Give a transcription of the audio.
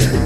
Yeah.